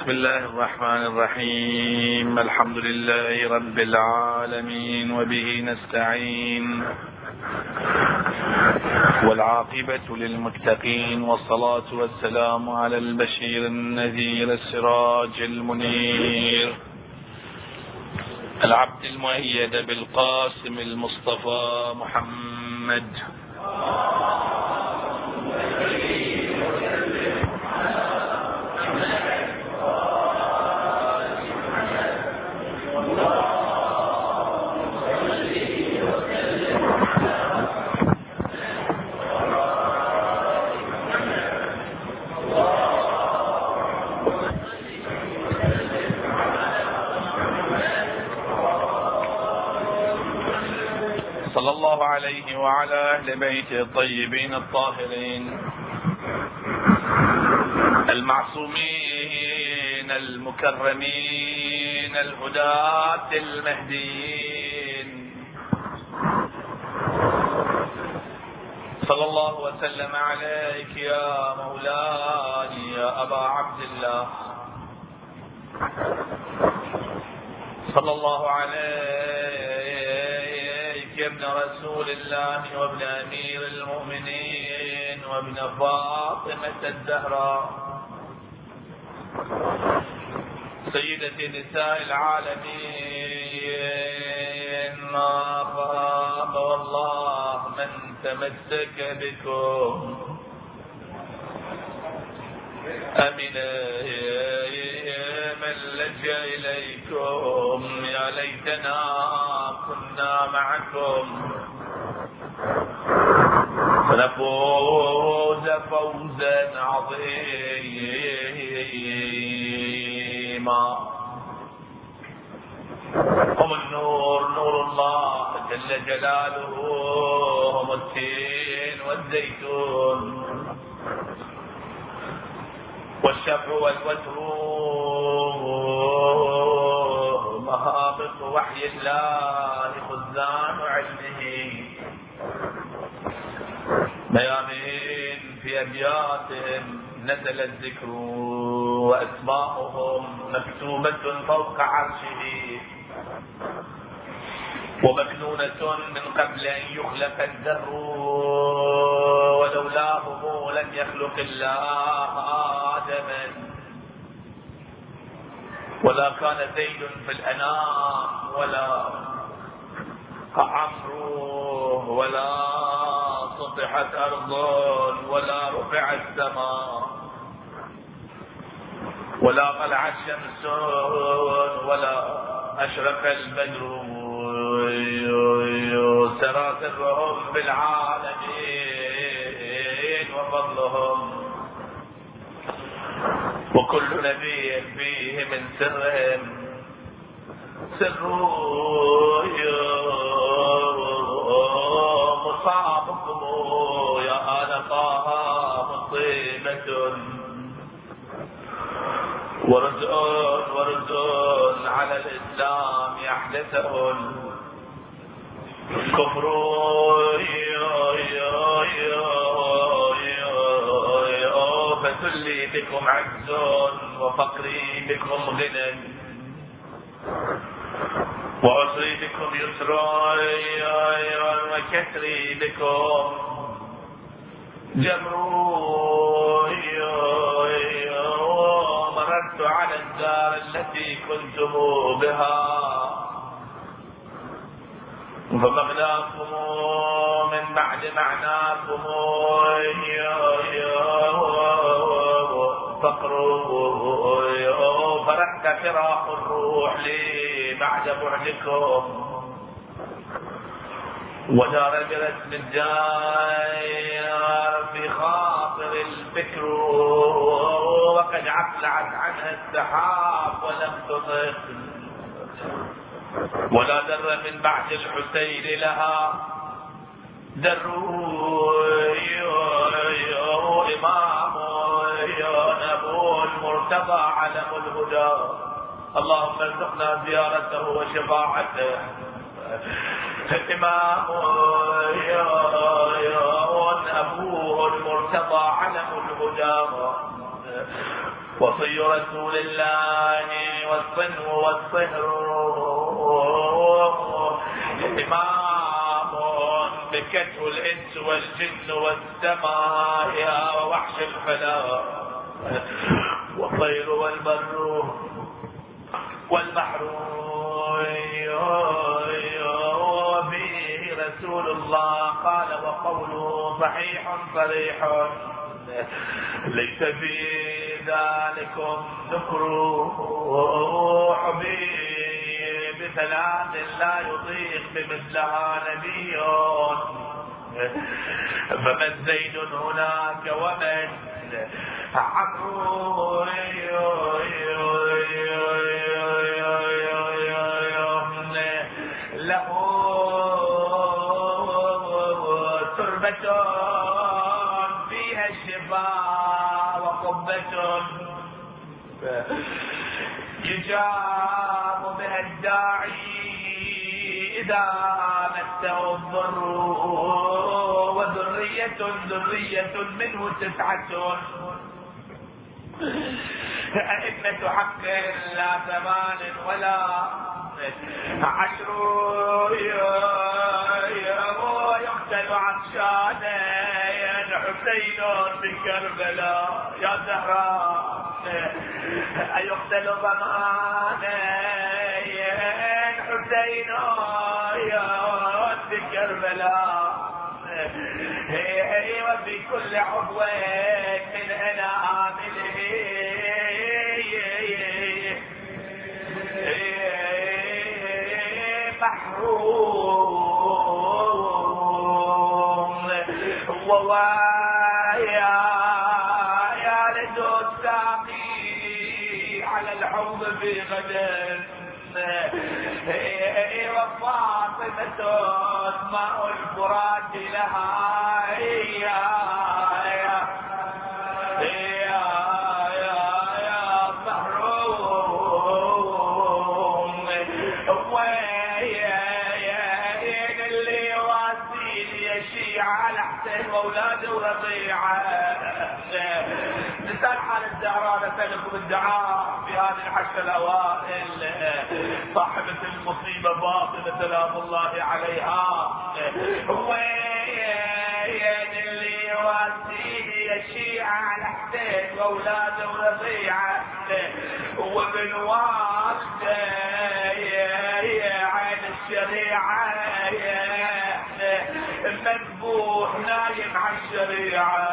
بسم الله الرحمن الرحيم. الحمد لله رب العالمين وبه نستعين. والعاقبة للمتقين والصلاة والسلام على البشير النذير السراج المنير. العبد المؤيد بالقاسم المصطفى محمد. وعلى أهل بيته الطيبين الطاهرين المعصومين المكرمين الهداة المهديين. صلى الله وسلم عليك يا مولاي يا أبا عبد الله. صلى الله عليه ابن رسول الله وابن أمير المؤمنين وابن فاطمة الزهراء سيدة نساء العالمين ما والله من تمسك بكم. أمن من لجأ إليكم يا ليتنا كنا معكم. فنفوز فوزا عظيما. هم النور نور الله جل جلاله. هم التين والزيتون. والشفع والوتر. مهابط وحي الله خزان علمه. ميامين في أبياتهم نزل الذكر وأسماؤهم مكتوبة فوق عرشه. ومكنونة من قبل أن يخلق الذر ولولاهم لم يخلق الله آدما. ولا كان زيد في الأنام ولا عمرو ولا سطحت أرض ولا رفع السماء ولا طلع الشمس ولا أشرق البدر. سرى سرهم بالعالمين وكل نبي فيه من سرهم. سر مصابكم يا آل طه مصيبة. ورزء ورزء على الإسلام يحدثه. الكفر فسلي بكم عز وفقري بكم غنى وعسري بكم يسر وكسري بكم جبر مررت على الدار التي كنتم بها فمغناكم من بعد معناكم. فقر فرحت فراق الروح لي بعد بعدكم. ودار برسم الجار في خاطر الفكر. وقد عفلعت عنها السحاب ولم تطق. ولا در من بعد الحسين لها. در المرتضى علم الهدى. اللهم ارزقنا زيارته وشفاعته. إمام أبوه المرتضى علم الهدى. وصي رسول الله والصنو والصهر. إمام بكته الإنس والجن والسماء ووحش الفلاح. والطير والبر والبحر. وفيه رسول الله قال وقوله صحيح صريح. ليس في ذلكم ذكر. حبيب بثلاث لا يطيق بمثلها نبي. فمن زيد هناك ومن له تربة فيها الشفاء وقبة يجاب بها الداعي إذا مسه الضر وذرية ذرية منه تسعة أئمة حق لا ثمان ولا عشر يقتل عطشانا حسين بكربلاء يا زهراء أيقتل ضمانا حسين بكربلاء وفي كل عضو من انامله محروم ووايا يا لدو الساقي على الحوض في غدا وفاطمة ماء الفرات لها الدعاء في هذه العشر الأوائل صاحبة المصيبة باطنة سلام الله عليها. وين اللي يواسيه يا شيعة على حسين وأولاده ورضيعه وابن والده يا عين الشريعة. مذبوح نايم على الشريعة.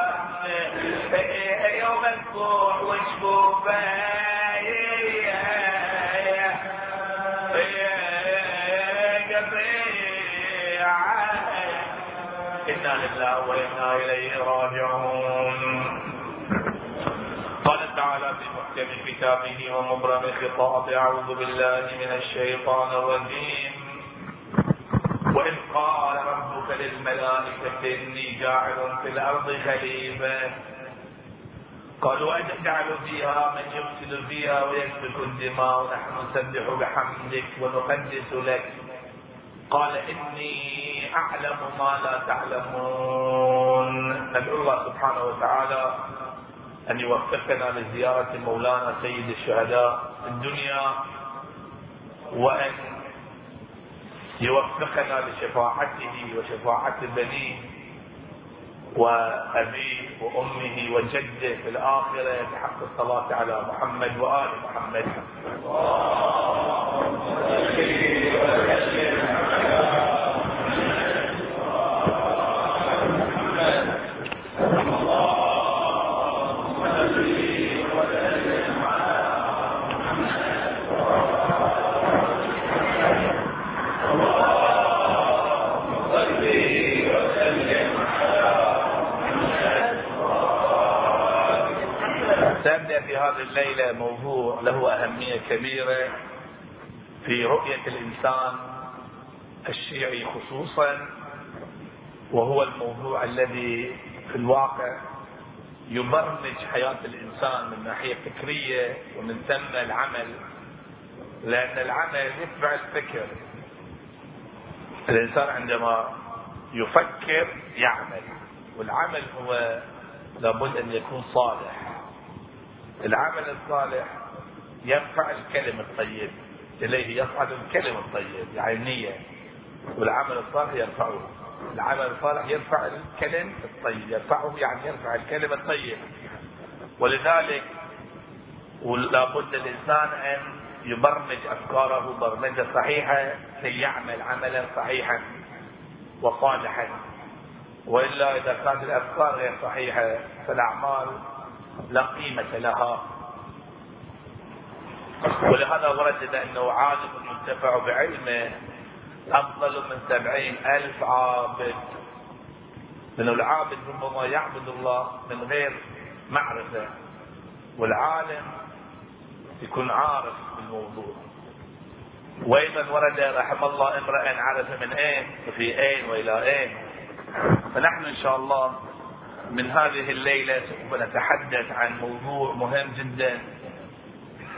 إنا لله وإنا إليه راجعون. قال تعالى في محكم كتابه ومبرم خطابه أعوذ بالله من الشيطان الرجيم. وإذ قال ربك للملائكة إني جاعل في الأرض خليفة. قالوا أنجعل فيها من يفسد فيها ويسفك الدماء ونحن نسبح بحمدك ونقدس لك. قال إني أعلم ما لا تعلمون. ندعو الله سبحانه وتعالى أن يوفقنا لزيارة مولانا سيد الشهداء في الدنيا وأن يوفقنا لشفاعته وشفاعة بنيه وأبيه وأمه وجده في الآخرة بحق الصلاة على محمد وآل محمد. هذه الليلة موضوع له أهمية كبيرة في رؤية الإنسان الشيعي خصوصا وهو الموضوع الذي في الواقع يبرمج حياة الإنسان من ناحية فكرية ومن ثم العمل لأن العمل يتبع الفكر. الإنسان عندما يفكر يعمل والعمل هو لابد أن يكون صالح. العمل الصالح يرفع الكلم الطيب إليه يصعد الكلم الطيب يعني النية. والعمل الصالح يرفعه العمل الصالح يرفع الكلم الطيب يرفعه يعني يرفع الكلم الطيب. ولذلك ولا بد الإنسان أن يبرمج أفكاره برمجة صحيحة ليعمل عملا صحيحا وصالحا. وإلا إذا كانت الأفكار غير صحيحة فالأعمال لا قيمة لها. ولهذا ورد أنه عالم ينتفع بعلمه أفضل من سبعين ألف عابد. لأنه العابد ربما يعبد الله من غير معرفة. والعالم يكون عارف بالموضوع. وأيضا ورد رحم الله امرأ عرف من أين وفي أين وإلى أين. فنحن إن شاء الله من هذه الليلة سوف نتحدث عن موضوع مهم جدا.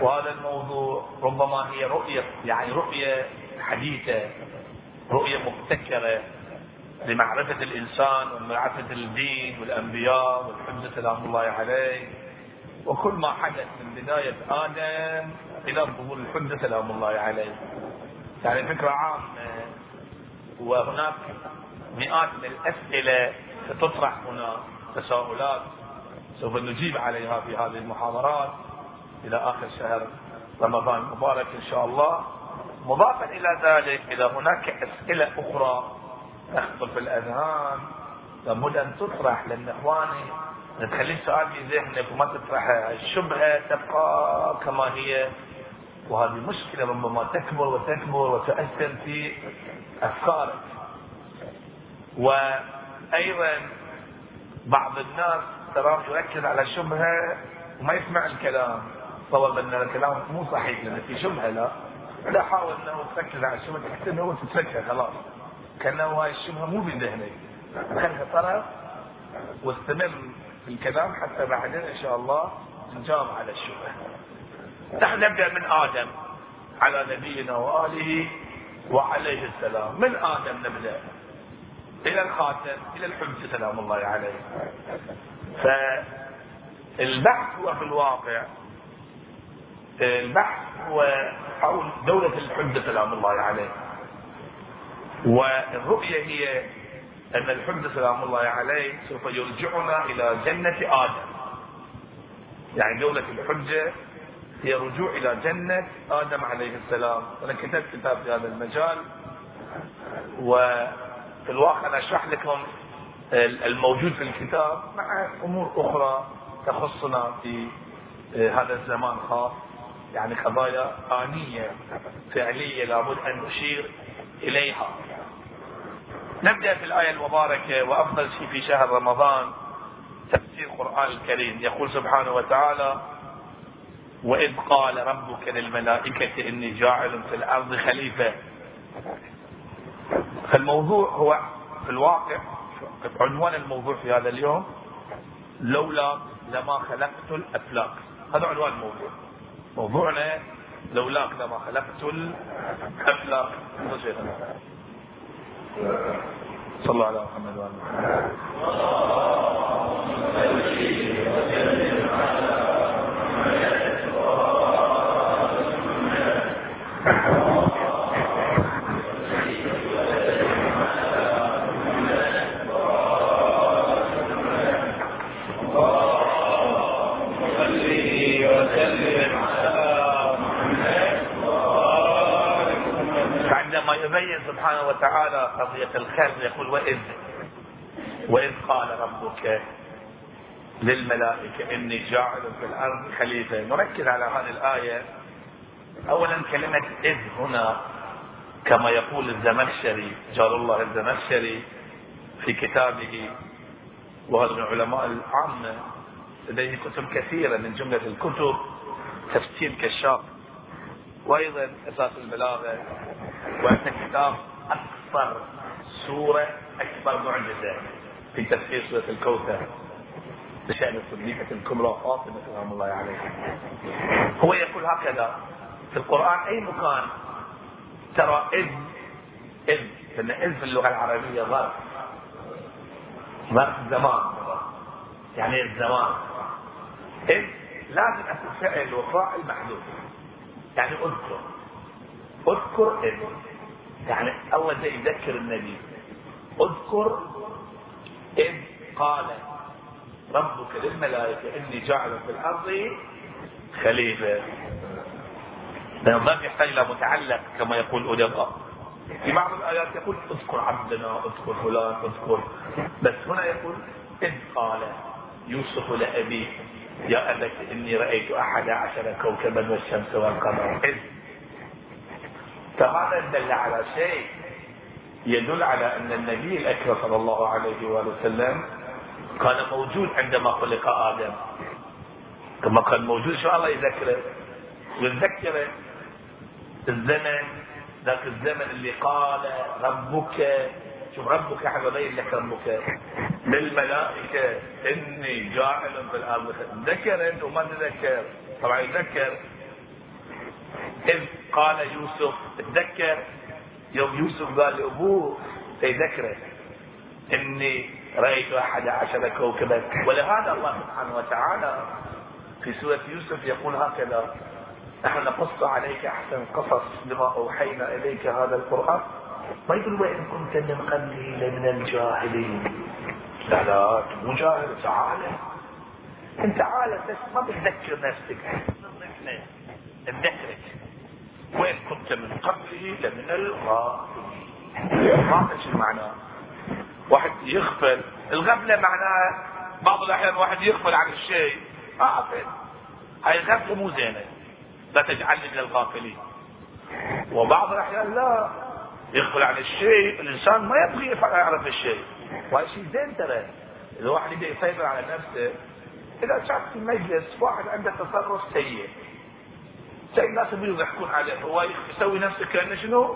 وهذا الموضوع ربما هي رؤية يعني رؤية حديثة رؤية مبتكرة لمعرفة الإنسان ومعرفة الدين والأنبياء والحجه سلام الله عليه. وكل ما حدث من بداية آدم إلى ظهور الحجه سلام الله عليه. يعني فكرة عامة وهناك مئات من الأسئلة ستطرح هنا تساؤلات سوف نجيب عليها في هذه المحاضرات إلى آخر شهر رمضان المبارك إن شاء الله. مضافا إلى ذلك إذا هناك أسئلة أخرى تخطر في الأذهان لابد أن تطرح لأن إخواني تخلي السؤال في ذهنك وما تطرحها الشبهة تبقى كما هي وهذه مشكلة ربما تكبر وتكبر وتؤثر في أفكارك. وأيضا بعض الناس تراه يركز على الشبهه وما يسمع الكلام. صوب أن الكلام مو صحيح لأن في شبهة لا. لا حاول أنه تركز على الشبهه تحس أنه تتركها خلاص. كأنه هاي الشبهة مو بذهنك خلها طرف واستمر في الكلام حتى بعدين إن شاء الله نجاوب على الشبهة. نحن نبدأ من آدم على نبينا وآله وعليه السلام. من آدم نبدأ؟ إلى الخاتم إلى الحجة سلام الله عليه. فالبحث هو في الواقع. البحث هو حول دولة الحجة سلام الله عليه. والرؤية هي أن الحجة سلام الله عليه سوف يرجعنا إلى جنة آدم. يعني دولة الحجة هي رجوع إلى جنة آدم عليه السلام. أنا كتبت كتاب في هذا المجال. و في الواقع أنا أشرح لكم الموجود في الكتاب مع أمور أخرى تخصنا في آه، هذا الزمان خاص. يعني قضايا آنية فعلية لابد أن نشير إليها. نبدأ في الآية المباركة وأفضل شيء في شهر رمضان تفسير القرآن الكريم. يقول سبحانه وتعالى وإذ قال ربك للملائكة إني جاعل في الأرض خليفة. فالموضوع هو في الواقع عنوان الموضوع في هذا اليوم لولا لما خلقت الأفلاك. هذا عنوان الموضوع. موضوعنا لولاك لما خلقت الأفلاك. صلى الله على محمد وعلى محمد يبين سبحانه وتعالى قضية الخلق يقول وإذ وإذ قال ربك للملائكة إني جاعل في الأرض خليفة. نركز على هذه الآية. أولا كلمة إذ هنا كما يقول الزمخشري جار الله الزمخشري في كتابه وهذا من علماء العامة لديه كتب كثيرة من جملة الكتب تفسير كشاف. وأيضا أساس البلاغه وان كتاب أكثر سورة أكبر معجزة في تفسير سورة الكوثر بشأن الصديقه الكبرى فاطمة سلام الله عليها. هو يقول هكذا في القرآن أي مكان ترى اذ اذ لأن اذ في اللغة العربية ظرف. ظرف زمان. يعني الزمان اذ لازم اكون فعل وفاعل محذوف. يعني اذكر. اذكر إذ يعني أول شيء يذكر النبي. اذكر إذ قال ربك للملائكة إني جاعل في الأرض خليفة. الظرف يحتاج إلى متعلق كما يقول أدباء في بعض الآيات يقول اذكر عبدنا اذكر فلان اذكر. بس هنا يقول إذ قال يوسف لأبيه. يا أبت إني رأيت أحد عشر كوكبا والشمس والقمر. إذ فهذا دل على شيء يدل على أن النبي الأكرم صلى الله عليه وآله وسلم كان موجود عندما خلق آدم. كما كان موجود شو الله يذكره ويذكره الزمن ذاك الزمن اللي قال ربك شوف ربك أحد يبين لك ربك. للملائكة إني جاعل في الأرض. ذكر انت وما تذكر. طبعا يذكر. إذ قال يوسف تذكر. يوم يوسف قال لأبوه سيذكره إني رأيت أحد عشر كوكبا. ولهذا الله سبحانه وتعالى في سورة يوسف يقول هكذا نحن نقص عليك أحسن القصص بما أوحينا إليك هذا القرآن. ما يقول وإن كنت من قبله لمن الجاهلين. لا لا مو جاهل تعالى انت عالم بس ما بتذكر نفسك. إحنا نذكرك وين كنت من قبله لمن الغافلين. الغافل شو معناه؟ واحد يغفل. الغفلة معناها بعض الأحيان واحد يغفل عن الشيء. غافل. هاي الغفلة مو زينة. لا تجعلني من الغافلين. وبعض الأحيان لا. يغفل عن الشيء. الإنسان ما يبغي يعرف الشيء. وهذا شيء زين ترى إذا واحد يبي يسيطر على نفسه إذا شاف في مجلس واحد عنده تصرف سيء زي الناس اللي يضحكون عليه هو يسوي نفسه كأنه شنو؟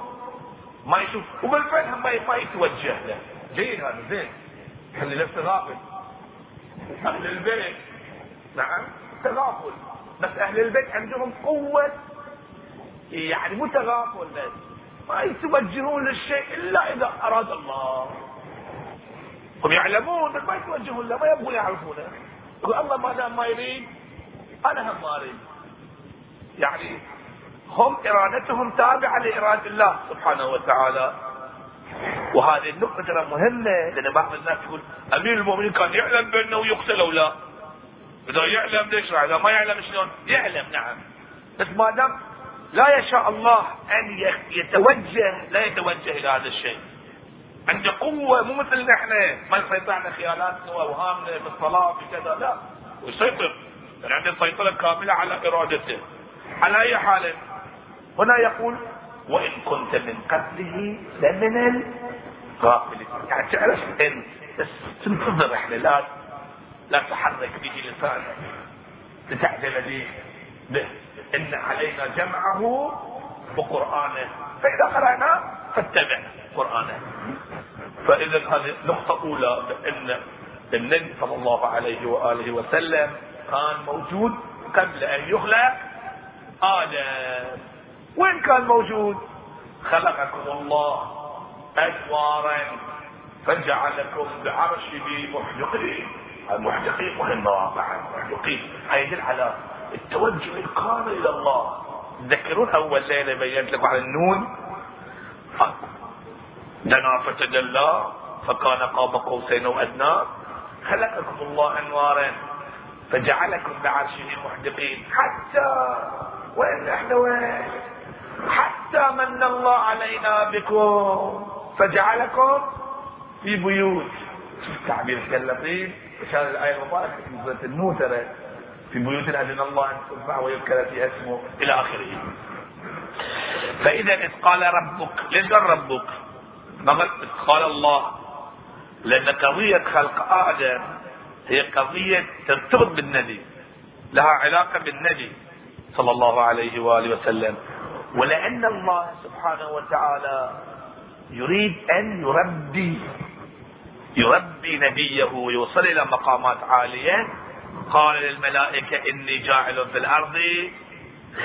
ما يشوف وبالفعل ما ما يتوجه له. جيد هذا زين. خلي نفسه غافل. أهل البيت. نعم. تغافل. بس أهل البيت عندهم قوة يعني مو تغافل بس. ما يتوجهون للشيء إلا إذا أراد الله. هم يعلمون بس ما يتوجهون له ما يبغون يعرفونه. يقول الله ما دام ما يريد أنا هم ما أريد. يعني هم إرادتهم تابعة لإرادة الله سبحانه وتعالى. وهذه النقطة ترى مهمة لأن بعض الناس يقول أمير المؤمنين كان يعلم بأنه يقتل أو لا. إذا يعلم ليش إذا ما يعلم شلون؟ يعلم نعم. بس ما دام لا يشاء الله أن يتوجه لا يتوجه إلى هذا الشيء. عنده قوة مو مثل نحن. ما يسيطر على خيالاتنا وأوهامنا في الصلاة في كذا. لا. ويسيطر يعني عنده سيطرة كاملة على إرادته. على أي حال؟ هنا يقول وإن كنت من قتله لمن الغافلين. يعني تعرف أن؟ بس تنتظر إحنا لا لا تحرك به لسانك. لتعجل به. إن علينا جمعه وقرآنه فإذا قرأنا فاتبع قرآنه. فإذا هذه نقطة أولى بأن النبي صلى الله عليه وآله وسلم كان موجود قبل أن يخلق آدم. وين كان موجود خلقكم الله أنوارا فجعلكم بعرشه محدقين المحدقين مهم واقعا محدقين يدل على التوجه الكامل إلى الله. تذكرون اول ليلة بينت لكم على النون. دنا فتدلى فكان قاب قوسين وأدنى خلقكم الله أنوارا فجعلكم بعرشه محدقين حتى وين إحنا وين حتى من الله علينا بكم فجعلكم في بيوت تعبير كان لطيف عشان الآية المباركة في سورة النور ترى في بيوت أذن الله أن ترفع ويذكر في اسمه إلى آخره. فإذا إذ قال ربك ليش قال ربك؟ ما قال الله. لأن قضية خلق آدم هي قضية ترتبط بالنبي لها علاقة بالنبي صلى الله عليه وآله وسلم. ولأن الله سبحانه وتعالى يريد أن يربي يربي نبيه ويوصل إلى مقامات عالية. قال للملائكة إني جاعل في الأرض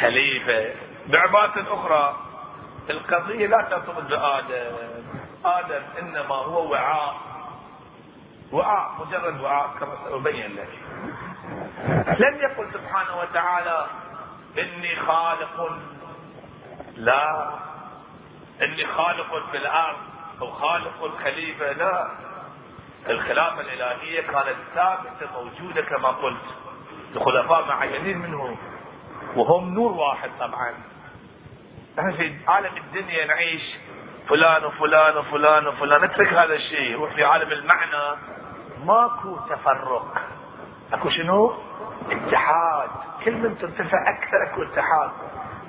خليفة. بعبارة أخرى القضية لا ترتبط بآدم. آدم إنما هو وعاء. وعاء مجرد وعاء كما سأبين لك. لم يقل سبحانه وتعالى إني خالق لا إني خالق في الأرض أو خالق خليفه لا. الخلافة الإلهية كانت ثابتة موجودة كما قلت. الخلفاء معينين منهم. وهم نور واحد طبعا. إحنا في عالم الدنيا نعيش. فلان وفلان وفلان وفلان. اترك هذا الشيء. روح في عالم المعنى. ماكو تفرق. أكو شنو؟ اتحاد. كل من ترتفع أكثر أكو اتحاد.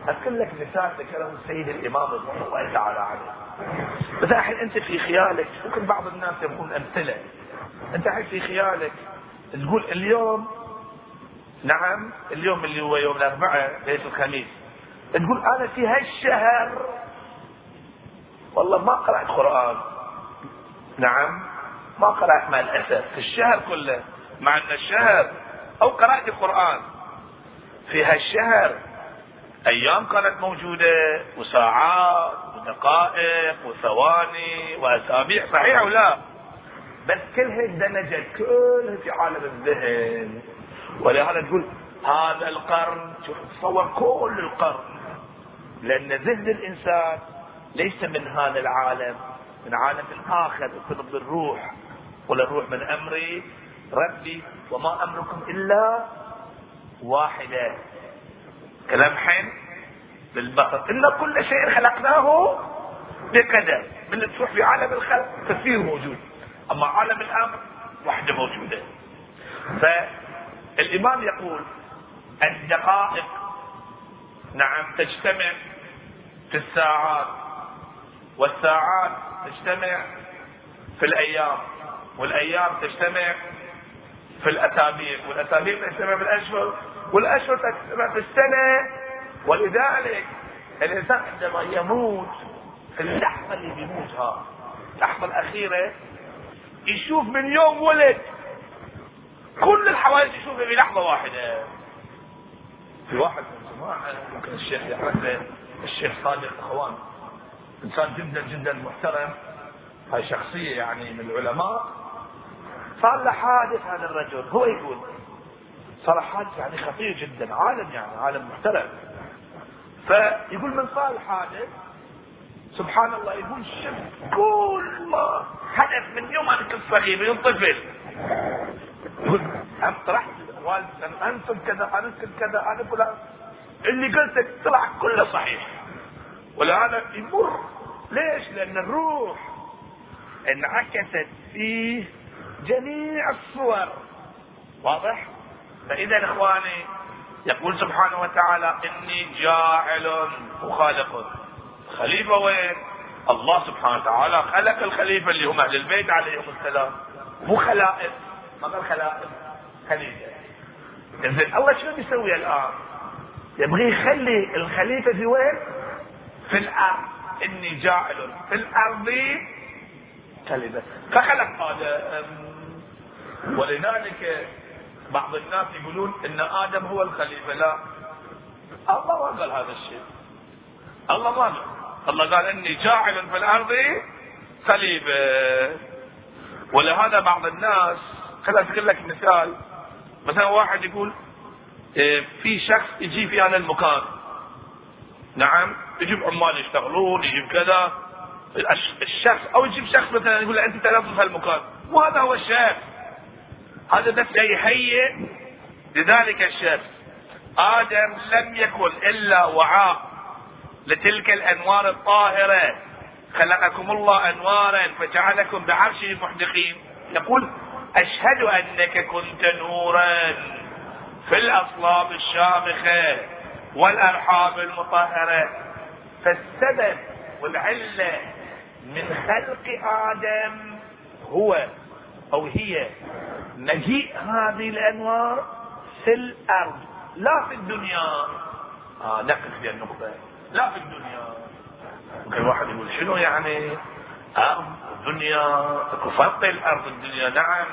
أذكر لك مثال ذكره السيد الإمام رضوان الله تعالى عليه بس الحين أنت في خيالك ممكن بعض الناس يبغون أمثلة. أنت الحين في خيالك تقول اليوم نعم اليوم اللي هو يوم الأربعاء ليلة الخميس. تقول أنا في هالشهر والله ما قرأت قرآن. نعم. ما قرأت مع الأسف. في الشهر كله. مع أن الشهر أو قرأت القران في هالشهر أيام كانت موجودة وساعات ودقائق وثواني وأسابيع. صحيح ولا بس كلها اندمجت كلها في عالم الذهن. ولهذا تقول هذا القرن تصور كل القرن. لأن ذهن الإنسان ليس من هذا العالم من عالم الآخر يكون بالروح قل الروح من أمري ربي وما أمركم إلا واحدة كلمح بالبصر إن كل شيء خلقناه بقدر. من تروح في عالم الخلق كثير موجود. أما عالم الأمر وحده موجوده فالإمام يقول الدقائق نعم تجتمع في الساعات. والساعات تجتمع في الأيام والأيام تجتمع في الأسابيع والأسابيع تجتمع في الأشهر والأشهر تجتمع في السنة. ولذلك الإنسان عندما يموت في اللحظة اللي بيموتها اللحظة الأخيرة يشوف من يوم ولد. كل الحوادث يشوفها في لحظه واحدة. في واحد من جماعة ممكن الشيخ يعرفه الشيخ صادق اخوان إنسان جدا جدا محترم هاي شخصية يعني من العلماء. صار له حادث هذا الرجل هو يقول صار حادث يعني خطير جدا عالم يعني عالم محترم. فيقول من صار الحادث سبحان الله يقول شف كل ما حدث من يوم أنا كنت صغير من طفل. يقول هم طرحت والد أنتم كذا أنا كذا أنا فلان اللي قلته طلع كله صحيح. ولهذا يمر ليش؟ لأن الروح انعكست فيه جميع الصور واضح؟ فإذا إخواني يقول سبحانه وتعالى إني جاعل وخالق خليفة وين؟ الله سبحانه وتعالى خلق الخليفة اللي هم أهل البيت عليهم السلام مو خلائف ما قال خلائف خليفة زين الله شنو بيسوي الآن؟ يبغى يخلي الخليفة في وين؟ في الأرض. إني جاعل في الأرض خليفه فخلق آدم. ولذلك بعض الناس يقولون إن آدم هو الخليفة. لا. الله ما قال هذا الشيء. الله ما قال. الله قال إني جاعل في الأرض خليفه ولهذا بعض الناس خليني اذكر لك مثال. مثلا واحد يقول إيه، في شخص يجي في هذا المكان. نعم. يجيب عمال يشتغلون يجيب كذا. الشخص أو يجيب شخص مثلا يقول له أنت تنظف هالمكان. وهذا هو الشخص هذا بس يهيئ لذلك الشخص آدم لم يكن إلا وعاء لتلك الأنوار الطاهرة. خلقكم الله أنوارا فجعلكم بعرشه محدقين. يقول أشهد أنك كنت نورا في الأصلاب الشامخة والارحام المطهرة. فالسبب والعلة من خلق آدم هو أو هي مجيء هذه الأنوار في الأرض لا في الدنيا. آه نقف في النقطة. لا في الدنيا. ممكن واحد يقول شنو يعني؟ أرض الدنيا أكو فرق الأرض الدنيا نعم.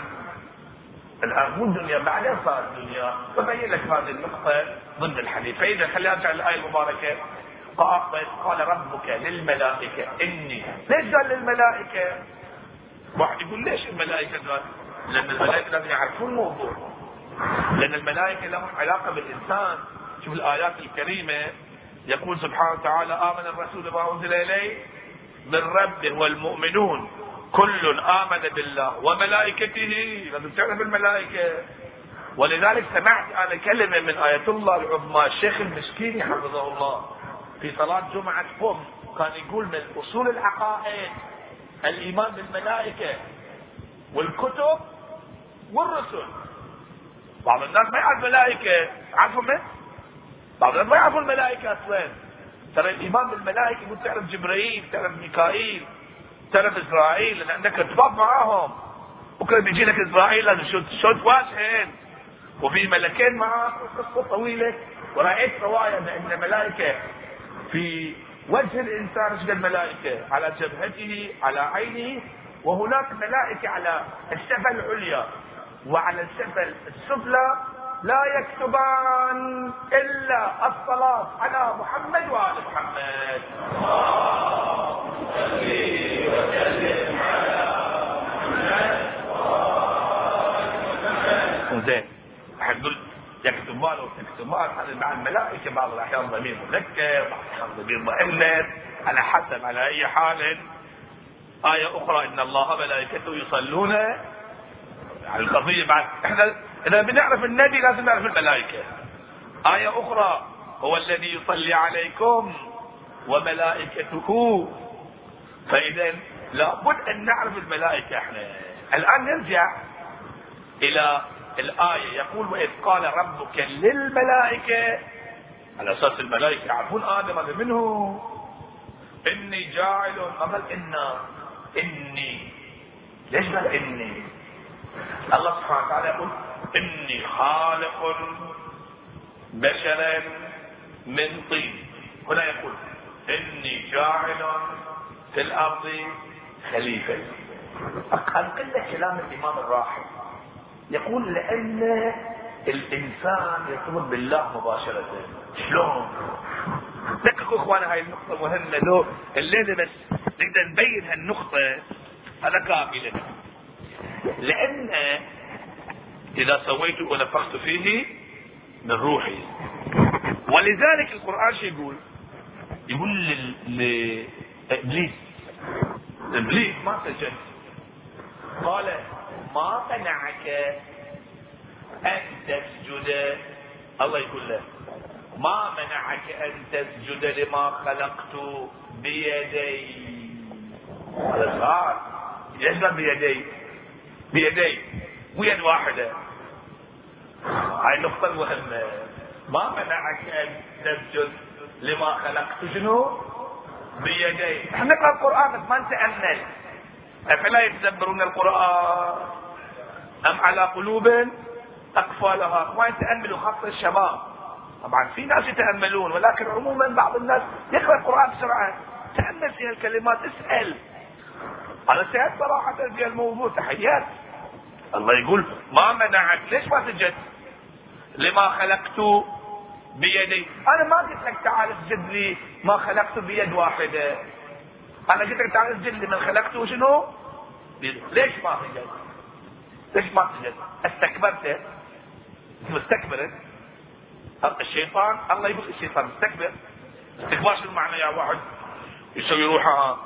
الأرض مو الدنيا بعدين صارت الدنيا ببين لك هذه النقطة ضمن الحديث. فإذا خلينا نرجع للآية المباركة. قال ربك للملائكة إني ليش قال للملائكة؟ واحد يقول ليش الملائكة قال؟ لأن الملائكة لازم يعرفون الموضوع لأن الملائكة لهم علاقة بالإنسان. شوف الآيات الكريمة. يقول سبحانه وتعالى آمن الرسول بما أنزل إليه من ربه والمؤمنون. كل آمن بالله وملائكته. لازم تعرف الملائكة. ولذلك سمعت أنا كلمة من آية الله العظمى الشيخ المسكيني حفظه الله. في صلاة جمعة قم كان يقول من أصول العقائد الإيمان بالملائكة والكتب والرسل. بعض الناس ما يعرف الملائكة عارفوا من؟ بعض الناس ما يعرفوا الملائكة أصلا. ترى الإيمان بالملائكة يقول تعرف جبرائيل تعرف ميكائيل تعرف إسرائيل لأن عندك ارتباط معاهم. بكرة بيجي لك إسرائيل لازم شو تواسهن وفي ملكين معاه قصة طويلة. ورأيت رواية أن الملائكة في وجه الإنسان إيش الملائكة؟ على جبهته على عينه وهناك ملائكة على السفل العليا وعلى السفل السفلى لا يكتبان إلا الصلاة على محمد وآل محمد. وسلم على محمد زين حتقول يكتبان وتكتبان هذا مع الملائكة بعض الأحيان ضمير مذكر بعض الأحيان ضمير مؤنث. على حسب على أي حال. آية أخرى إن الله ملائكته يصلون. على القضية بعد. إحنا إذا بنعرف النبي لازم نعرف الملائكة. آية أخرى هو الذي يصلي عليكم وملائكته. فإذا لابد أن نعرف الملائكة إحنا. الآن نرجع إلى الآية يقول وإذ قال ربك للملائكة على أساس الملائكة يعرفون آدم هذا منه إني جاعل قبل إنا إني ليش قال إني؟ الله سبحانه وتعالى يقول إني خالق بشرا من طين. هنا يقول إني جاعل في الأرض خليفة. أنقل لك كلام الإمام الراحل. يقول لأن الإنسان يرتبط بالله مباشرة. شلون؟ دققوا اخوانا هاي النقطة مهمة. لو الليلة بس نقدر نبين هالنقطة هذا كافي لنا. لأن إذا سويت ونفخت فيه من روحي. ولذلك القرآن شو يقول؟ يقول لإبليس. إبليس ما سجد. قال ما منعك أن تسجد. الله يقول له ما منعك أن تسجد لما خلقت بيدي؟ هذا صار ليش بيدي؟ بيدي. مو يد واحدة. هاي النقطة المهمة ما منعك أن تسجد لما خلقت شنو؟ بيدي. إحنا نقرأ القرآن ما نتأمل. أفلا يتدبرون القرآن؟ أم على قلوب أقفالها ما يتأملوا خاصة الشباب طبعا في ناس يتأملون ولكن عموما بعض الناس يقرأ القرآن بسرعة. تأمل فيها الكلمات اسأل. أنا سألت صراحة في الموضوع تحيات. الله يقول ما منعك؟ ليش ما سجدت؟ لما خلقت بيدي. أنا ما قلت لك تعال اسجد لي ما خلقت بيد واحدة. أنا قلت لك تعال اسجد لي من خلقته شنو ليش ما سجد ليش ما سجد استكبرت. مستكبر. الشيطان الله يقول الشيطان مستكبر. استكبار شو المعنى يا واحد؟ يسوي روحه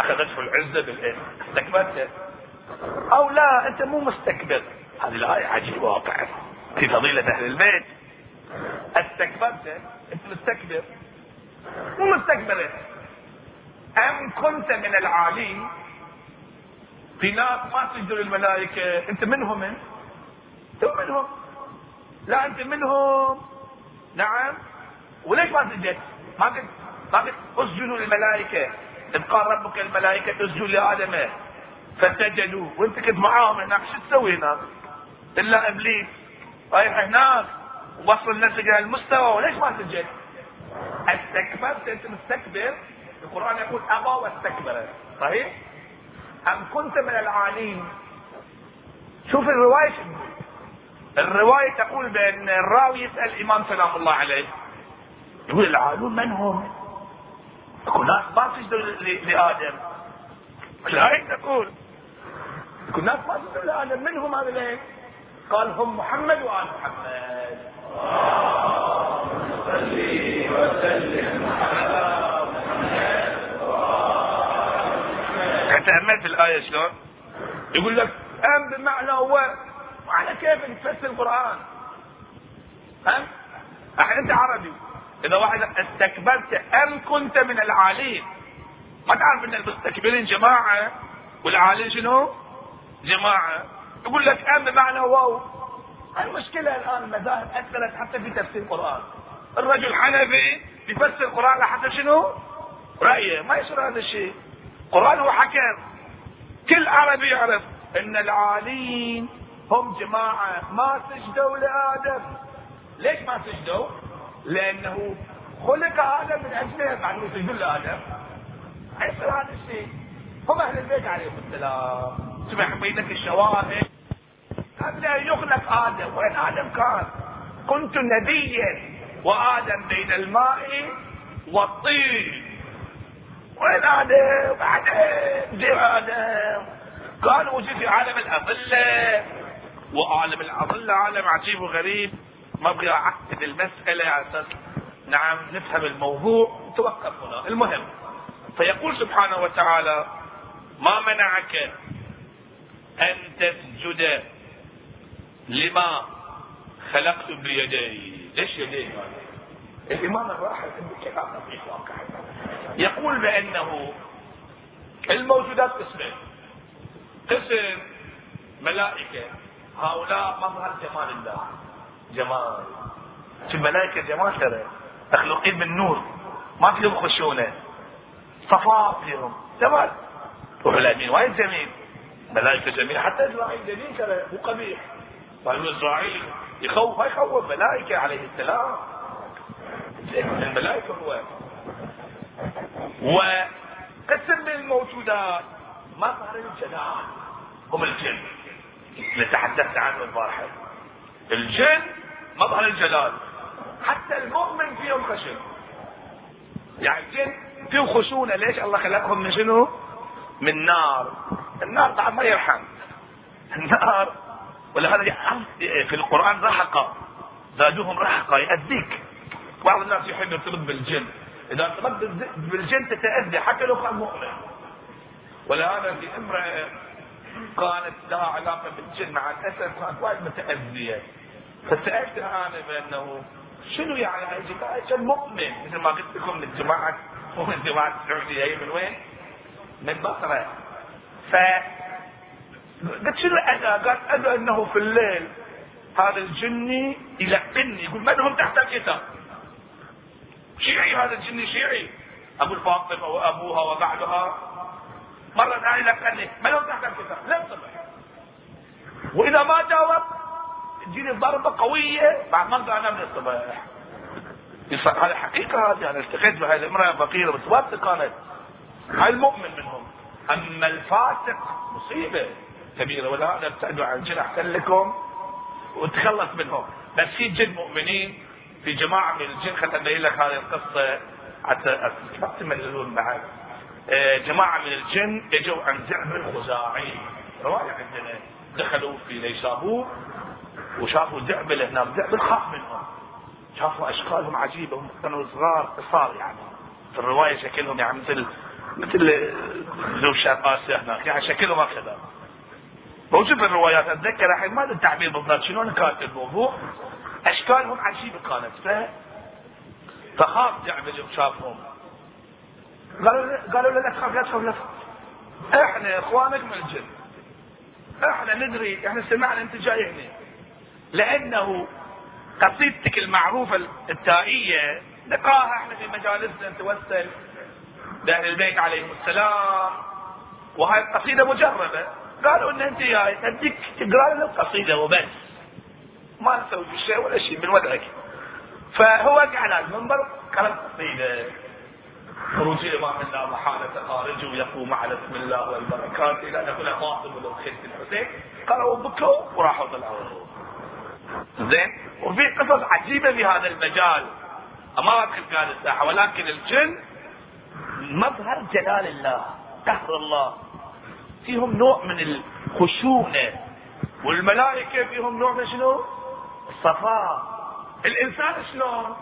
أخذته العزة بالإيه؟ استكبرت. أو لا أنت مو مستكبر. هذه الايه عجيبه واقعا في فضيلة أهل البيت. استكبرت. أنت مستكبر. مو مستكبر. أم كنت من العالين؟ في ناس ما سجدوا للملائكه انت منهم انت؟ منهم. لا انت منهم. نعم. وليش ما سجدت؟ ما قلت ما قلت اسجدوا للملائكة. إذ قال ربك الملائكه اسجدوا لآدم. فسجدوا. وانت كنت معاهم هناك. شو تسوي هناك؟ إلا إبليس. رايح هناك وصل نفسك إلى المستوى. وليش ما سجدت؟ استكبرت. أنت مستكبر. القرآن يقول أبى واستكبر. صحيح؟ أم كنت من العالين؟ شوف الرواية. الرواية تقول بأن الراوي يسأل الإمام سلام الله عليه. يقول العالون من هم؟ يقول ناس ما سجدوا لآدم. الآية تقول؟ يقول ناس ما سجدوا لآدم. من هم هذول قال هم محمد وآل محمد. صلي وسلم على تأملت الآية شلون؟ يقول لك أم بمعنى هو على كيف تفسر القرآن؟ أم؟ أنت عربي إذا واحد استكبرت أم كنت من العالين ما تعرف أن المستكبرين جماعة والعالين شنو؟ جماعة يقول لك أم بمعنى واو المشكلة الآن المذاهب أثرت حتى في تفسير القرآن الرجل حنفي يفسر القرآن لحتى شنو؟ رأيه ما يصير هذا الشيء القرآن هو حكم كل عربي يعرف إن العالين هم جماعة. ما سجدوا لآدم. ليش ما سجدوا؟ لأنه خلق آدم من أجله بعد ما يسجدون لآدم. يصير هذا الشيء. هم أهل البيت عليهم السلام. سمح بينك الشواهد. قبل أن يخلق آدم. وين آدم كان؟ كنت نبيا. وآدم بين الماء والطين. وين آدم؟ بعدين جاء آدم كان وجد في عالم الأظلة. وعالم الأظلة عالم عجيب وغريب. ما أبغى أعقد المسألة على أساس نعم نفهم الموضوع. توقف هنا. المهم فيقول سبحانه وتعالى ما منعك أن تسجد لما خلقت بيدي. ليش يدي الإمام الراحل يقول بأنه الموجودات قسمين. قسم ملائكة هؤلاء مظهر جمال الله. جمال. في الملائكه جمال ترى. مخلوقين من نور. ما فيهم خشونة. صفاء فيهم. جمال. روح الامين وايد جميل. ملائكة جميل حتى إسرائيل جميل ترى. مو قبيح. قالوا إسرائيل يخوف ما يخوف. ملائكة عليه السلام. الملائكة هو وقسم من الموجودات مظهر الجلال هم الجن. اللي تحدثت عنه البارحه الجن مظهر الجلال. حتى المؤمن فيهم خشن. يعني الجن فيهم خشونة. ليش الله خلقهم من شنو؟ من نار. النار طبعا ما يرحم. النار. ولهذا في القرآن رحقة. زادوهم رحقة يأذيك. بعض الناس يحب يرتبط بالجن. إذا ارتبطت بالجن تتأذي حتى لو كان مؤمن. ولهذا في أمرأة كانت لها علاقة بالجن مع الأسف كانت وايد متأذية. فسألتها أنا بأنه شنو يعني؟ هاي الجماعة مؤمن. مثل ما قلت لكم من جماعة مو من جماعة السعودية هي من وين؟ من بصرة. ف قلت شنو أذى؟ قال أذى أنه في الليل هذا الجني يلقني يقول من هم تحت الكتاب؟ شيعي هذا الجني شيعي. أبو الفاطمة وأبوها وبعدها. مرة ثانية يلقني من هم تحت الكتاب لا وإذا ما جاوب تجيني ضربة قوية. بعد ما أقدر انام الصباح. هذا حقيقة هذه أنا التقيت بهذه الامراه فقيره واثقه كانت هاي المؤمن منهم. أما الفاسق مصيبة كبيرة. ولهذا ابتعدوا عن الجن أحسن لكم. وتخلص منهم. بس في جن مؤمنين في جماعة من الجن خليني ابين لك هذه القصة حتى تمللون بعد. آه، جماعة من الجن إجوا عن زعم الخزاعي. رواية عندنا. دخلوا في نيسابور وشافوا ذئب هناك ذئب خاف منهم. شافوا أشكالهم عجيبة. هم كانوا صغار قصار يعني. في الرواية شكلهم يعني مثل مثل ذو شرق آسيا هناك. يعني شكلهم هكذا. موجود في الروايات. أتذكر الحين ما التعبير بالضبط. شنو كانت الموضوع؟ أشكالهم عجيبه كانت ف فخاف يوم شافهم. قالوا قالوا له لا تخاف لا تخاف لا تخاف. إحنا إخوانك من الجن. إحنا ندري إحنا سمعنا أنت جاي هنا. لأنه قصيدتك المعروفة التائية نقراها إحنا في مجالسنا نتوسل بأهل البيت عليهم السلام. وهاي القصيدة مجربة. قالوا إن أنت جاي أديك تقرأ لنا القصيدة وبس. ما نسوي شيء ولا شيء من وضعك. فهو قاعد على المنبر قرا القصيدة خروج الامام الله محالة خارج ويقوم على بسم الله والبركات إلى أن يكون فاطمه لو الحسين. قالوا بكوا وراحوا طلعوا. زين؟ وفي قصص عجيبة في هذا المجال. ما ادخل قال الساحة ولكن الجن مظهر جلال الله قهر الله. فيهم نوع من الخشونة. والملائكة فيهم نوع من شنو؟ الصفاء الإنسان شلون؟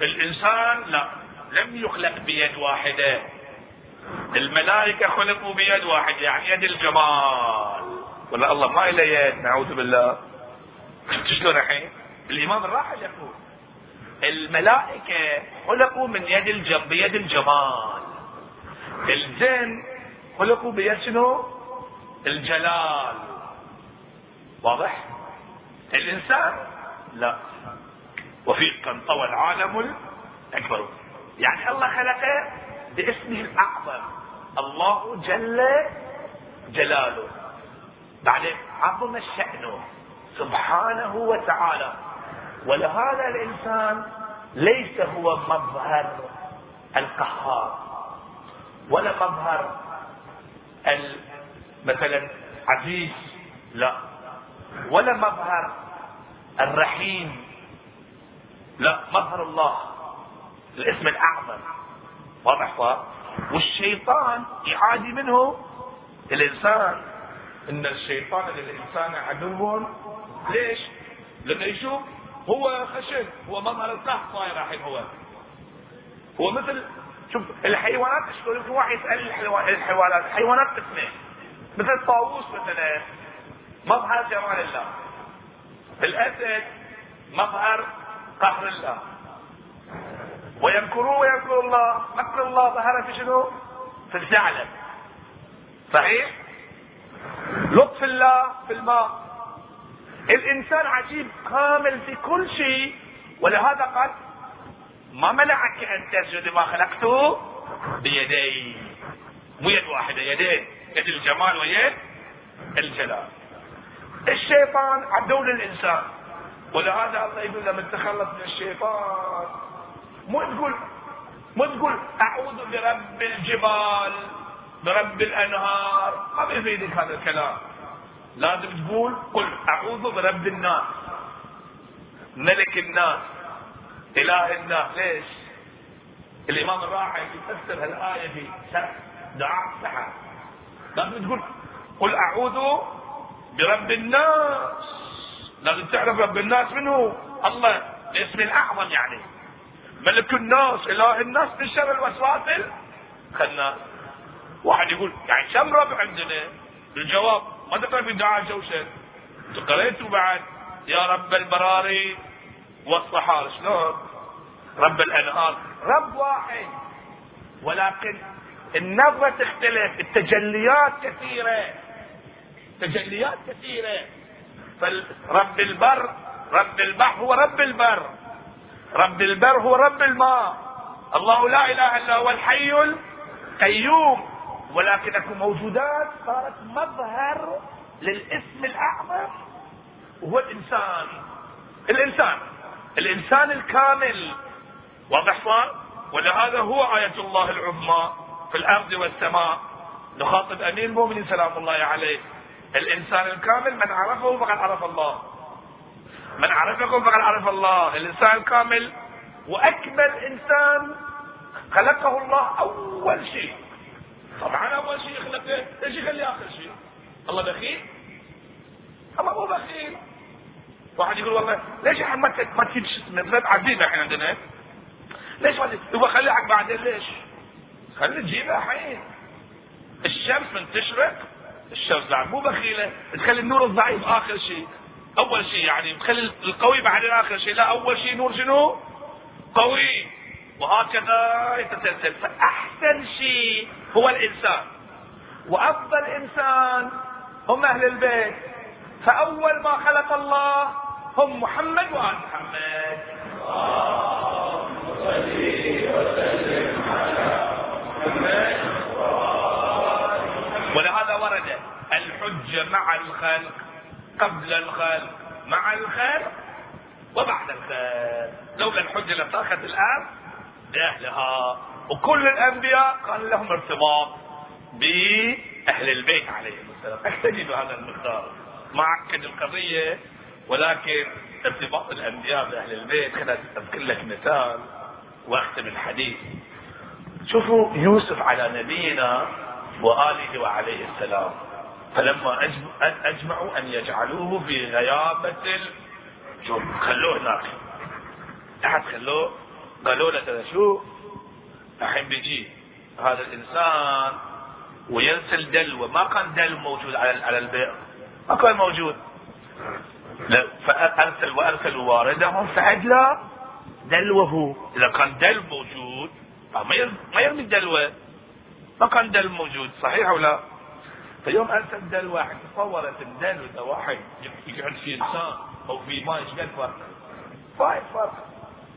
الإنسان لا لم يخلق بيد واحدة. الملائكة خلقوا بيد واحدة يعني يد الجمال. ولا الله ما إلى يد نعوذ بالله. شلون الحين؟ الإمام الراحل يقول الملائكة خلقوا من يد الجم بيد الجمال. الجن خلقوا بيد شنو؟ الجلال. واضح؟ الإنسان لا. وفي طوى العالم الأكبر. يعني الله خلقه باسمه الأعظم. الله جل جلاله. بعدين عظم شأنه. سبحانه وتعالى. ولهذا الإنسان ليس هو مظهر القهار. ولا مظهر مثلا عزيز. لا. ولا مظهر الرحيم. لا مظهر الله. الاسم الأعظم. واضح والشيطان يعادي منه الإنسان. إن الشيطان للإنسان عدو. ليش؟ لأنه يشوف هو خشن هو مظهر الصح صاير الحين هو. هو مثل شوف الحيوانات شلون يمكن واحد يسأل الحيوانات. الحيوانات قسمين مثل الطاووس مثلا. مظهر جمال الله. الاسد مظهر قهر الله. ويمكرون ويمكر الله. مكر الله ظهر في شنو؟ في الثعلب صحيح؟ لطف الله في الماء. الإنسان عجيب كامل في كل شيء. ولهذا قال ما منعك أن تسجد ما خلقته بيدي. مو يد واحدة يدين. يد الجمال ويد الجلال. الشيطان عدو للإنسان. ولهذا الله يقول لما تخلص من الشيطان مو تقول مو تقول أعوذ برب الجبال برب الأنهار. ما بيفيدك هذا الكلام. لازم تقول قل أعوذ برب الناس. ملك الناس إله الناس. ليش؟ الإمام الراحل يفسر هالآية في دعاء السحر لازم تقول قل أعوذ برب الناس. لازم تعرف رب الناس منه. الله الاسم الأعظم يعني. ملك الناس إله الناس من شر الوسواس الخناس واحد يقول يعني كم رب عندنا؟ الجواب ما تقرأ في دعاء الجوشن قريته بعد؟ يا رب البراري والصحار شلون؟ رب الأنهار. رب واحد. ولكن النظرة تختلف التجليات كثيرة. تجليات كثيرة. فرب البر رب البحر هو رب البر. رب البر هو رب الماء. الله لا إله إلا هو الحي القيوم. ولكن اكو موجودات صارت مظهر للإسم الأعظم وهو الإنسان. الإنسان الإنسان الكامل. واضح صار ولهذا هو آية الله العظمى في الأرض والسماء؟ نخاطب أمير المؤمنين سلام الله عليه. الإنسان الكامل من عرفه فقد عرف الله. من عرفكم فقد عرف الله. الإنسان الكامل وأكمل إنسان خلقه الله أول شيء. طبعا أول شيء خلقه. ليش يخلي آخر شيء؟ الله بخيل. الله مو بخيل. واحد يقول والله ليش يا ما ما اسمه عزيمه إحنا عندنا. ليش يبغى خليك بعدين ليش؟ خلي تجيبها الحين. الشمس من تشرق الشمس بعد مو بخيلة. تخلي النور الضعيف آخر شيء. أول شيء يعني تخلي القوي بعدين آخر شيء. لا أول شيء نور شنو؟ قوي. وهكذا يتسلسل. فأحسن شيء هو الإنسان. وأفضل إنسان هم أهل البيت. فأول ما خلق الله هم محمد وآل محمد. وسلم على محمد ولهذا ورد مع الخلق قبل الخلق مع الخلق وبعد الخلق لولا الحجة لطاقت الأرض بأهلها وكل الأنبياء كان لهم ارتباط بأهل البيت عليهم السلام. اكتفي بهذا المقدار. ما أكد القضية ولكن ارتباط الأنبياء بأهل البيت. خليني أذكر لك مثال وأختم الحديث. شوفوا يوسف على نبينا وآله وعليه السلام. فلما أجمعوا أن يجعلوه في غيابة الجب خلوه هناك. تحت خلوه؟ قالوا له ترى شو؟ الحين بيجي هذا الإنسان وينسى الدلو ما كان دلو موجود على على البئر ما كان موجود. فأرسل وأرسلوا واردهم فادلى دلوه إذا كان دلو موجود ما يرمي الدلوة. ما كان دلو موجود صحيح أو لا؟ فيوم ارسل دلو واحد تصورت الدلو ده واحد. يقعد في إنسان أو في ماء إيش قد فرق؟ فايد فرق.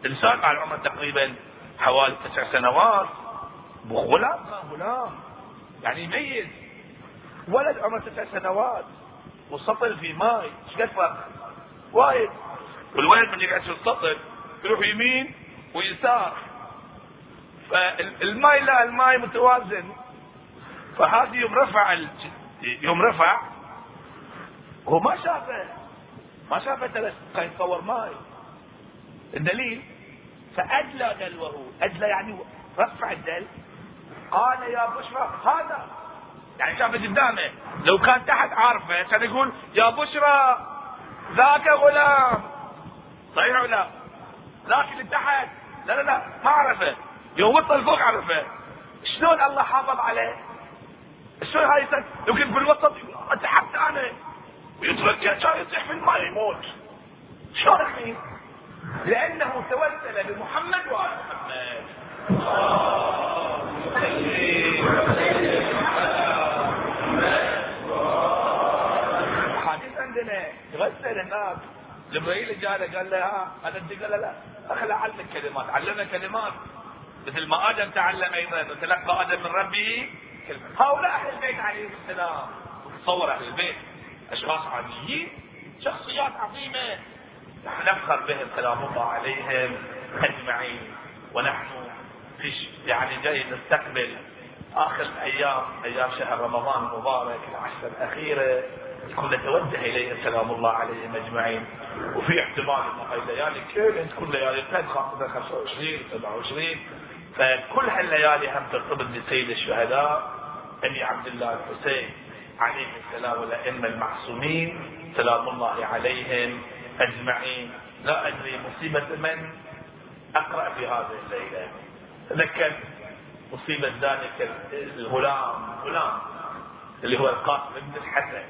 إنسان على العمر تقريبا حوالي تسع سنوات غلام غلام. يعني يميز ولد عمره تسع سنوات وسطل في ماء. إيش قد فرق؟ وايد والولد من يقعد في السطل يروح يمين ويسار. فالماء لا الماء متوازن. فهذه يوم رفع يوم رفع هو ما شافه ما شافه كان يتصور ماي. الدليل فأدلى دلوه أدلى يعني رفع الدل. قال يا بشرى هذا. يعني شافه قدامه. لو كان تحت عارفه كان يقول يا بشرى ذاك غلام. صحيح ولا ذاك اللي تحت. لا لا لا ما عرفه. يوم وصل فوق عرفه. شلون الله حافظ عليه؟ شلون هاي يمكن في الوسط تحت أنا ويترجى كان يطيح في الماء يموت. شلون الحين؟ لأنه توسل بمحمد وآل محمد. حديث عندنا يغسل الناس. جبريل جاء قال له ها أنا قال له لا. اخلى علمك كلمات. علمنا كلمات. مثل ما آدم تعلم أيضا وتلقى آدم من ربه هؤلاء أهل البيت عليهم السلام. تصور أهل البيت أشخاص عاديين شخصيات عظيمة. نحن نفخر بهم سلام الله عليهم أجمعين. ونحن في يعني جاي نستقبل آخر أيام أيام شهر رمضان المبارك العشر الأخيرة. تكون نتوجه إليهم سلام الله عليهم أجمعين. وفي احتمال ان هاي الليالي كلها تكون ليالي القدر خاصة 25 27 فكل هالليالي هم ترتبط بسيد الشهداء. أبي عبد الله الحسين عليه السلام والأئمة المعصومين سلام الله عليهم أجمعين. لا أدري مصيبة من؟ أقرأ في هذه الليلة. تذكر مصيبة ذلك الغلام غلام اللي هو القاسم بن الحسن.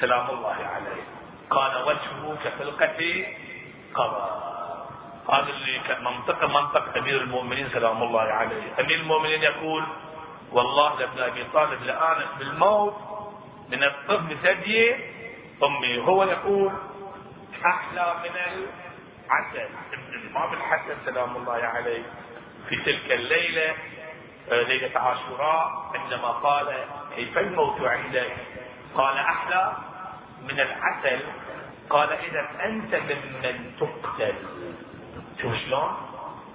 سلام الله عليه. كان وجهه كخلقه قمر هذا اللي منطقه منطق أمير المؤمنين سلام الله عليه. أمير المؤمنين يقول والله لابن أبي طالب لآنس بالموت من الطب بثدي أمي هو يقول أحلى من العسل ابن الإمام الحسن سلام الله عليه في تلك الليلة آه، ليلة عاشوراء عندما قال كيف الموت عندك؟ قال أحلى من العسل قال إذا أنت ممن تقتل شوف شلون؟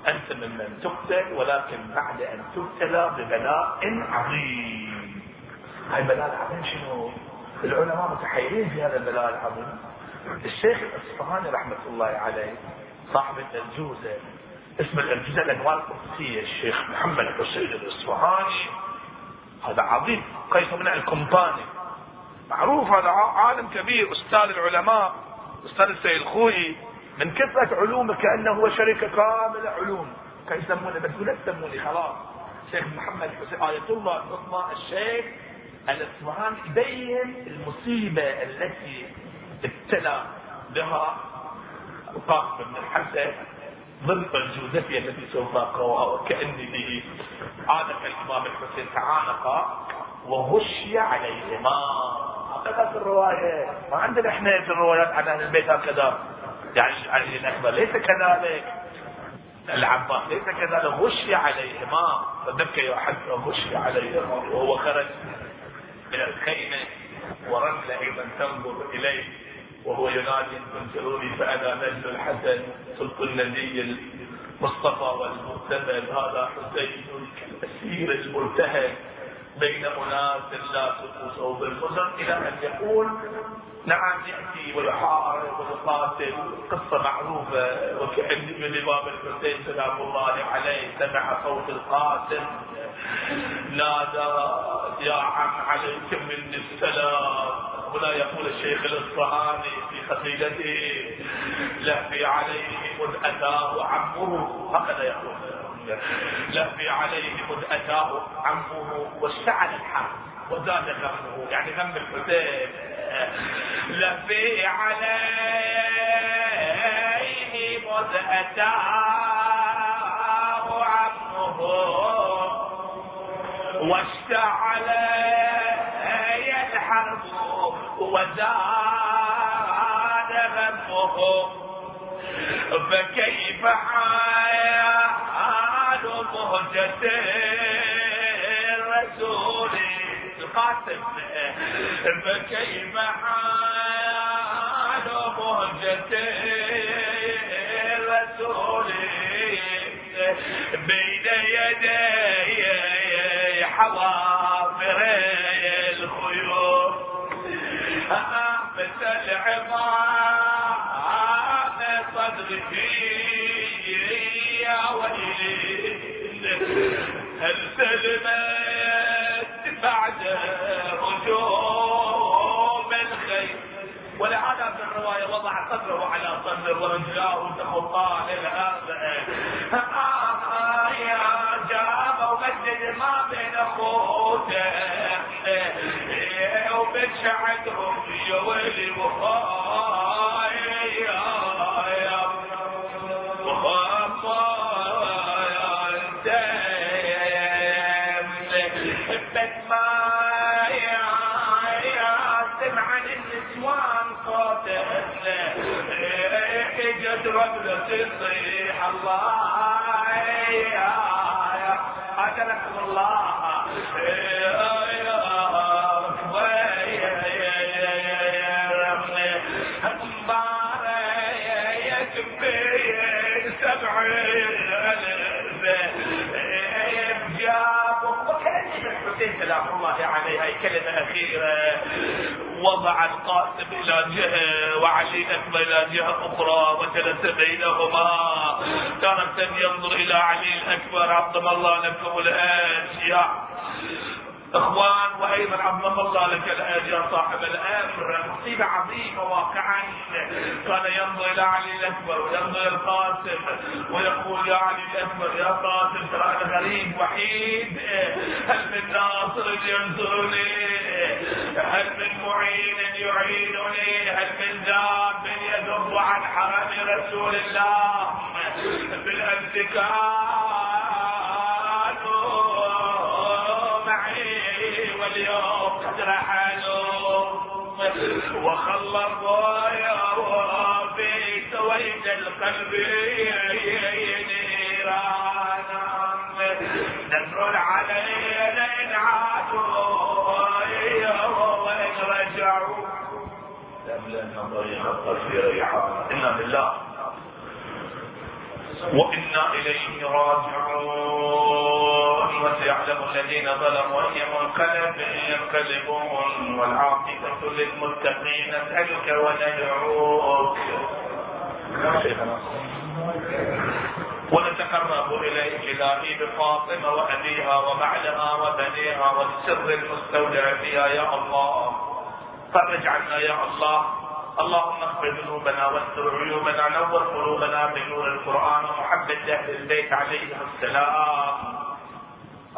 أنت ممن تقتل ولكن بعد أن تبتلى ببلاء عظيم. هاي البلاء العظيم شنو؟ العلماء متحيرين في هذا البلاء العظيم. الشيخ الاصفهاني رحمة الله عليه صاحب الارجوزه اسم الارجوزه الأنوار القدسية الشيخ محمد حسين الاصفهاني هذا عظيم قيس من الكومباني معروف هذا عالم كبير أستاذ العلماء أستاذ السيد الخوي من كثرة علومه كأنه هو شركة كاملة علوم. كان يسمونه؟ بس لا تسموني خلاص. شيخ محمد حسين آية الله العظمى الشيخ الاصفهاني يبين المصيبة التي ابتلى بها القاسم بن الحسن ضد الجوزفية التي سوف أقرأها وكأني به عانق الإمام الحسين تعانق وغشي عليهما. هكذا في الرواية. ما عندنا إحنا في الروايات عن أهل البيت هكذا. يعني علي الأكبر. ليس كذلك. العباس ليس كذلك. غشي عليهما فبكى حتى غشي عليهما وهو خرج من الخيمة ورمله أيضا تنظر إليه. وهو ينادي انتظروني فأنا نجل الحسن صدق النبي المصطفى والمرتبى هذا حسين الأسير المرتهن. بين أناس لا تفوزوا بالحزن إلى أن يقول نعم يأتي ويحارب ويقاتل قصة معروفة وكأن من الامام الحسين سلام الله عليه سمع صوت القاتل. نادى يا عم عليك من السلام. هنا يقول الشيخ الإصفهاني في قصيدته لهفي عليه مذ اتاه عمه هكذا يقول. لهفي عليه مذ أتاه عمه واشتعل الحرب وزاد غمه يعني غم الحسين. لفي عليه مذ أتاه عمه واشتعل الحرب وزاد غمه فكيف حال مهجة الرسول القاسم فكيف حال مهجة الرسول بين يدي حوافر الخيول مثل العظام صدره يا ويلي. هل سلمت بعد هجوم الخيل ولهذا في الرواية وضع صدره على صدره ورجلاه تخطان الأرض يا جاب ومجد ما بين خوته. وبين شعرهم يا ويلي تصيح الله يا يا اجلكم الله سلام الله عليه هاي كلمة أخيرة وضع القاسم إلى جهة أكبر إلى جهة أخرى وجلس بينهما. تارة ينظر إلى علي الأكبر عظم الله لكم الأشياء إخوان وأيضا عظم الله لك الاجر صاحب الأمر. مصيبة عظيمة واقعا. كان ينظر إلى علي الأكبر وينظر إلى القاسم ويقول يا علي الأكبر يا قاسم ترى أنا غريب وحيد. هل من ناصر ينصرني هل من معين يعينني هل من ذاب يذب عن حرم رسول الله؟ بالامس كانوا معي واليوم قد رحلوا. الرايا في سويد القلب نيرانا. نزر علينا طريق الطرف ريحانا إنا لله وإنا إليه راجعون. وسيعلم الذين ظلموا أي منقلب ينقلبون. والعاقبة للمتقين نسألك وندعوك ونتقرب إليك إلهي بفاطمة وأبيها وبعلها وبنيها والسر المستودع فيها يا الله. فرج عنا يا الله اللهم اغفر ذنوبنا واستر عيوبنا نور قلوبنا بنور القرآن ومحبه أهل البيت عليهم السلام.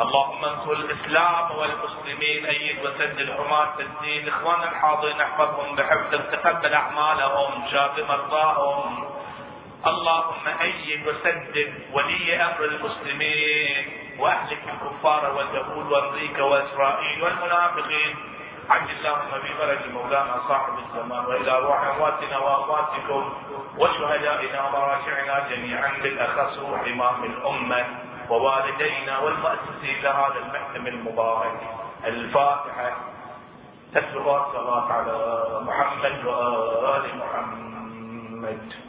اللهم انصر الإسلام والمسلمين أيد وسدد حماة الدين. اخواننا الحاضرين احفظهم بحفظك تقبل أعمالهم شاف مرضاهم. اللهم أيد وسدد ولي أمر المسلمين وأهلك الكفار واليهود وامريكا واسرائيل والمنافقين. عجل اللهم بفرج مولانا صاحب الزمان. وإلى روح أمواتنا وأمواتكم وشهدائنا ومراجعنا جميعا بالأخص روح إمام الأمة ووالدينا والمؤسسين لهذا المحكم المبارك. الفاتحة. تتلو الصلاة على محمد وآل محمد.